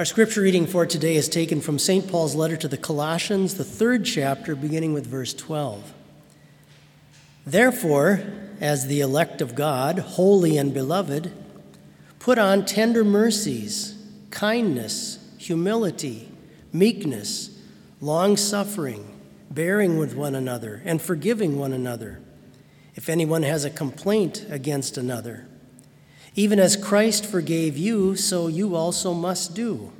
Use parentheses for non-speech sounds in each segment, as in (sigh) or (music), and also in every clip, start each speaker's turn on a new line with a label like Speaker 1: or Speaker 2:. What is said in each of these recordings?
Speaker 1: Our scripture reading for today is taken from St. Paul's letter to the Colossians, the third chapter, beginning with verse 12. Therefore, as the elect of God, holy and beloved, put on tender mercies, kindness, humility, meekness, long suffering, bearing with one another, and forgiving one another. If anyone has a complaint against another, even as Christ forgave you, so you also must do.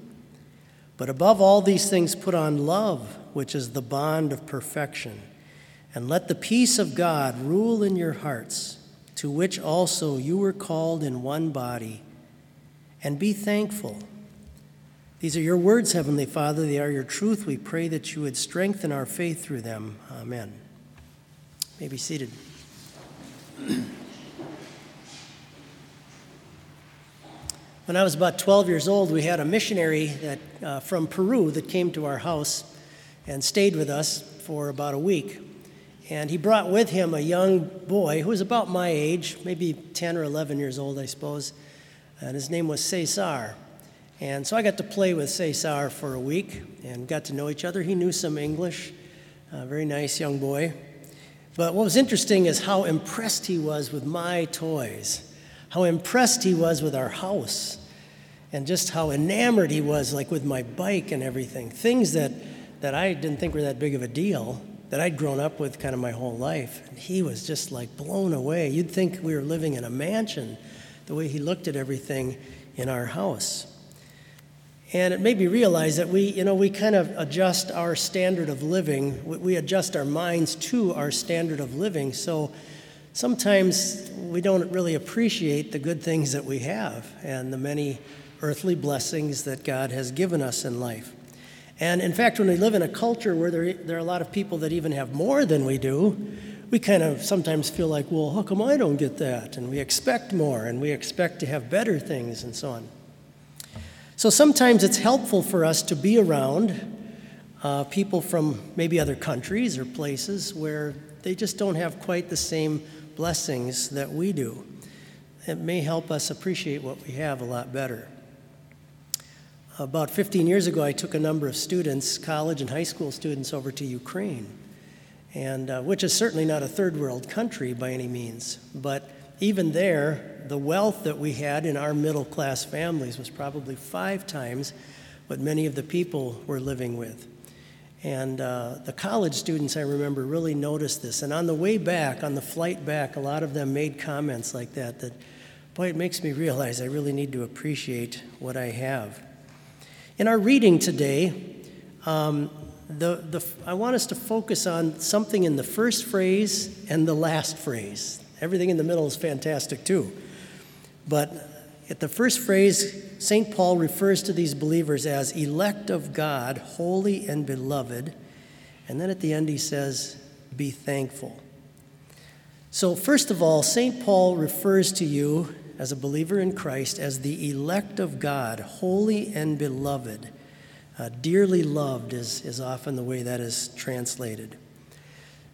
Speaker 1: But above all these things, put on love, which is the bond of perfection. And let the peace of God rule in your hearts, to which also you were called in one body. And be thankful. These are your words, Heavenly Father. They are your truth. We pray that you would strengthen our faith through them. Amen. You may be seated. (clears throat) When I was about 12 years old, we had a missionary that, uh, from Peru that came to our house and stayed with us for about a week. And he brought with him a young boy who was about my age, maybe 10 or 11 years old, I suppose. And his name was Cesar. And so I got to play with Cesar for a week and got to know each other. He knew some English, a very nice young boy. But what was interesting is how impressed he was with my toys, how impressed he was with our house and just how enamored he was, like with my bike and everything. Things that, that I didn't think were that big of a deal, that I'd grown up with kind of my whole life. And he was just like blown away. You'd think we were living in a mansion, the way he looked at everything in our house. And it made me realize that we, you know, we kind of adjust our standard of living, we adjust our minds to our standard of living. So sometimes we don't really appreciate the good things that we have and the many earthly blessings that God has given us in life. And in fact, when we live in a culture where there, there are a lot of people that even have more than we do, we kind of sometimes feel like, well, how come I don't get that? And we expect more and we expect to have better things and so on. So sometimes it's helpful for us to be around uh, people from maybe other countries or places where they just don't have quite the same blessings that we do. It may help us appreciate what we have a lot better. About 15 years ago, I took a number of students, college and high school students, over to Ukraine, and uh, which is certainly not a third world country by any means. But even there, the wealth that we had in our middle class families was probably five times what many of the people were living with. And uh, the college students, I remember, really noticed this. And on the way back, on the flight back, a lot of them made comments like that that, boy, it makes me realize I really need to appreciate what I have. In our reading today, um, the, the, I want us to focus on something in the first phrase and the last phrase. Everything in the middle is fantastic too. But at the first phrase, St. Paul refers to these believers as elect of God, holy and beloved. And then at the end, he says, Be thankful. So, first of all, St. Paul refers to you as a believer in Christ as the elect of God, holy and beloved. Uh, dearly loved is, is often the way that is translated.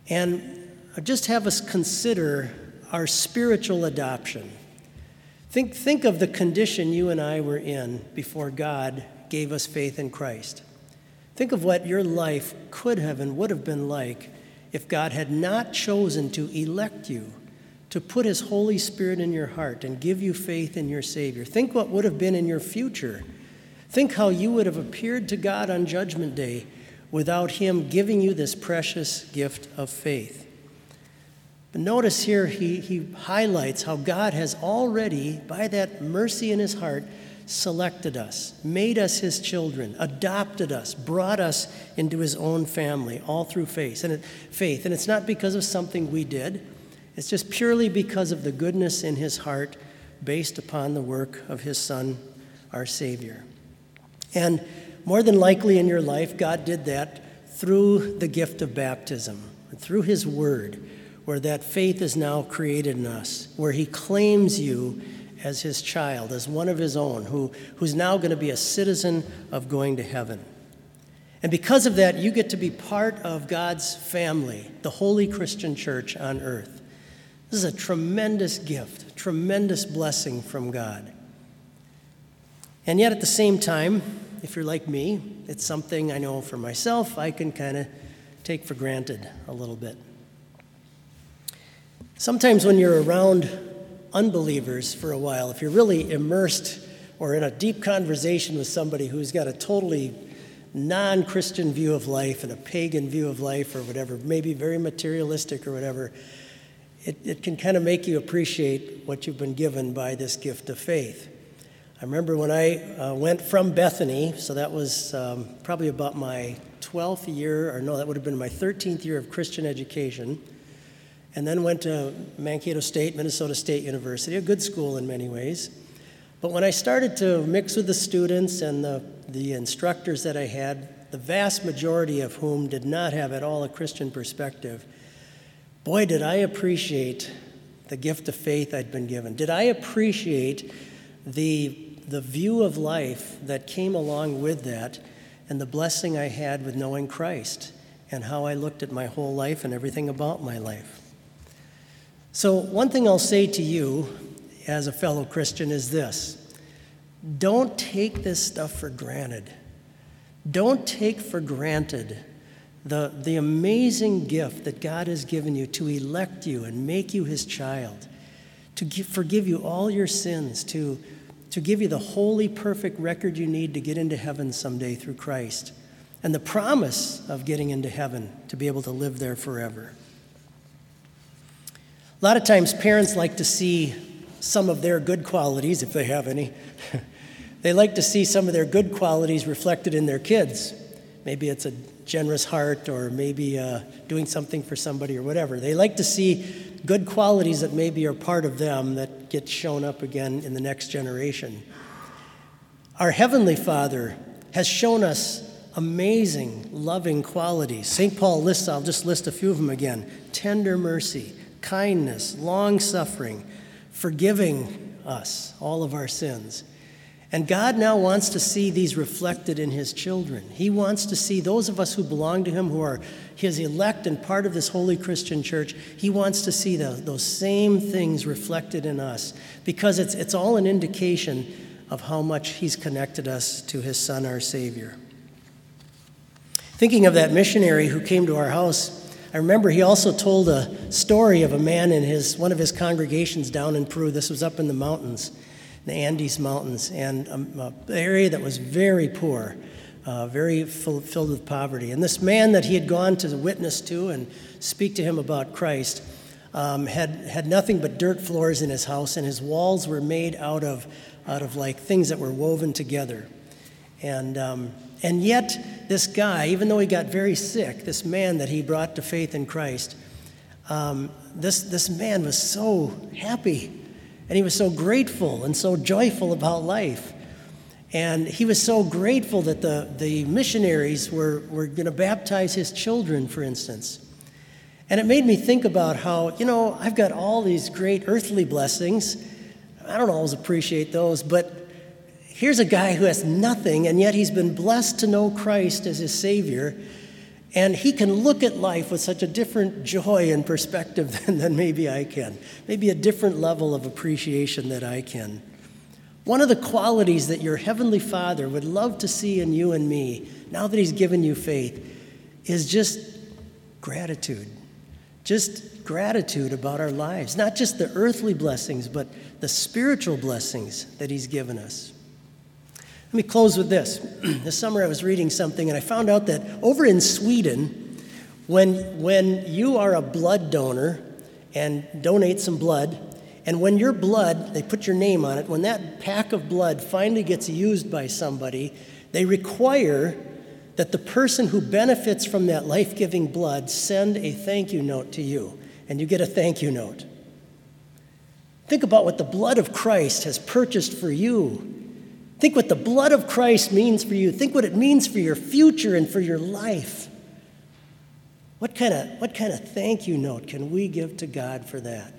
Speaker 1: And just have us consider our spiritual adoption. Think, think of the condition you and I were in before God gave us faith in Christ. Think of what your life could have and would have been like if God had not chosen to elect you to put His Holy Spirit in your heart and give you faith in your Savior. Think what would have been in your future. Think how you would have appeared to God on Judgment Day without Him giving you this precious gift of faith. But notice here, he, he highlights how God has already, by that mercy in His heart, selected us, made us His children, adopted us, brought us into His own family, all through faith. And, it, faith. and it's not because of something we did. It's just purely because of the goodness in his heart based upon the work of his Son, our Savior. And more than likely in your life, God did that through the gift of baptism, through his word, where that faith is now created in us, where he claims you as his child, as one of his own, who, who's now going to be a citizen of going to heaven. And because of that, you get to be part of God's family, the holy Christian church on earth. This is a tremendous gift, tremendous blessing from God. And yet, at the same time, if you're like me, it's something I know for myself I can kind of take for granted a little bit. Sometimes when you're around unbelievers for a while, if you're really immersed or in a deep conversation with somebody who's got a totally non Christian view of life and a pagan view of life or whatever, maybe very materialistic or whatever, it, it can kind of make you appreciate what you've been given by this gift of faith. I remember when I uh, went from Bethany, so that was um, probably about my 12th year, or no, that would have been my 13th year of Christian education, and then went to Mankato State, Minnesota State University, a good school in many ways. But when I started to mix with the students and the, the instructors that I had, the vast majority of whom did not have at all a Christian perspective, boy, did I appreciate the gift of faith I'd been given. Did I appreciate the, the view of life that came along with that and the blessing I had with knowing Christ and how I looked at my whole life and everything about my life? So, one thing I'll say to you as a fellow Christian is this don't take this stuff for granted. Don't take for granted the, the amazing gift that God has given you to elect you and make you his child, to give, forgive you all your sins, to, to give you the holy, perfect record you need to get into heaven someday through Christ, and the promise of getting into heaven to be able to live there forever. A lot of times, parents like to see some of their good qualities, if they have any. (laughs) they like to see some of their good qualities reflected in their kids. Maybe it's a generous heart, or maybe uh, doing something for somebody, or whatever. They like to see good qualities that maybe are part of them that get shown up again in the next generation. Our Heavenly Father has shown us amazing, loving qualities. St. Paul lists, I'll just list a few of them again tender mercy, kindness, long suffering forgiving us all of our sins. And God now wants to see these reflected in His children. He wants to see those of us who belong to Him, who are His elect and part of this holy Christian church, He wants to see the, those same things reflected in us because it's, it's all an indication of how much He's connected us to His Son, our Savior. Thinking of that missionary who came to our house I remember he also told a story of a man in his, one of his congregations down in Peru. This was up in the mountains, the Andes Mountains, and um, an area that was very poor, uh, very full, filled with poverty. And this man that he had gone to witness to and speak to him about Christ um, had, had nothing but dirt floors in his house, and his walls were made out of, out of like things that were woven together. And um, and yet, this guy, even though he got very sick, this man that he brought to faith in Christ, um, this, this man was so happy and he was so grateful and so joyful about life. And he was so grateful that the, the missionaries were, were going to baptize his children, for instance. And it made me think about how, you know, I've got all these great earthly blessings. I don't always appreciate those, but Here's a guy who has nothing, and yet he's been blessed to know Christ as his Savior. And he can look at life with such a different joy and perspective (laughs) than, than maybe I can, maybe a different level of appreciation that I can. One of the qualities that your Heavenly Father would love to see in you and me, now that He's given you faith, is just gratitude. Just gratitude about our lives. Not just the earthly blessings, but the spiritual blessings that He's given us. Let me close with this. (clears throat) this summer I was reading something and I found out that over in Sweden, when, when you are a blood donor and donate some blood, and when your blood, they put your name on it, when that pack of blood finally gets used by somebody, they require that the person who benefits from that life giving blood send a thank you note to you, and you get a thank you note. Think about what the blood of Christ has purchased for you Think what the blood of Christ means for you. Think what it means for your future and for your life. What kind of, what kind of thank you note can we give to God for that?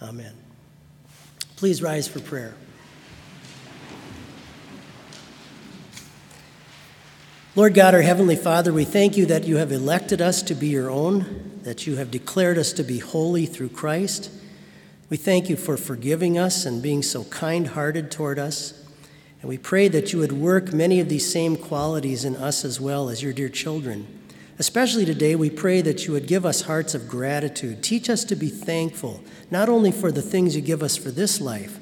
Speaker 1: Amen. Please rise for prayer. Lord God, our Heavenly Father, we thank you that you have elected us to be your own, that you have declared us to be holy through Christ. We thank you for forgiving us and being so kind hearted toward us. And we pray that you would work many of these same qualities in us as well as your dear children. Especially today, we pray that you would give us hearts of gratitude. Teach us to be thankful, not only for the things you give us for this life,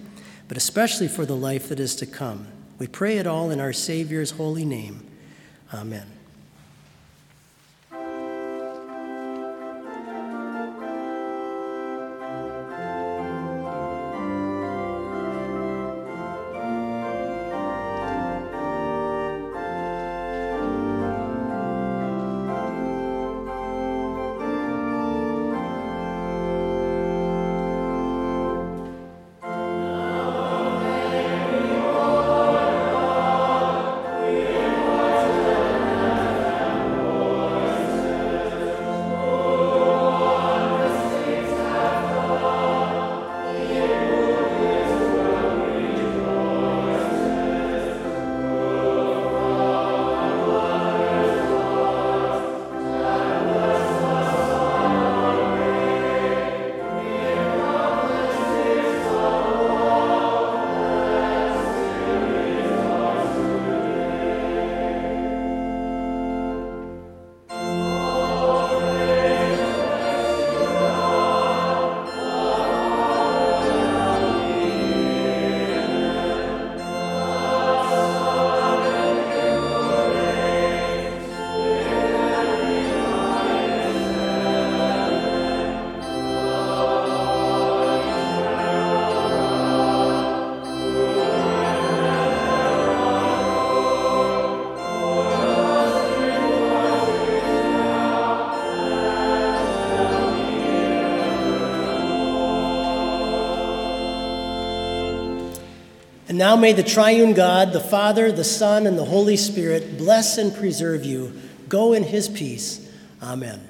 Speaker 1: but especially for the life that is to come. We pray it all in our Savior's holy name. Amen. And now may the triune God, the Father, the Son, and the Holy Spirit bless and preserve you. Go in his peace. Amen.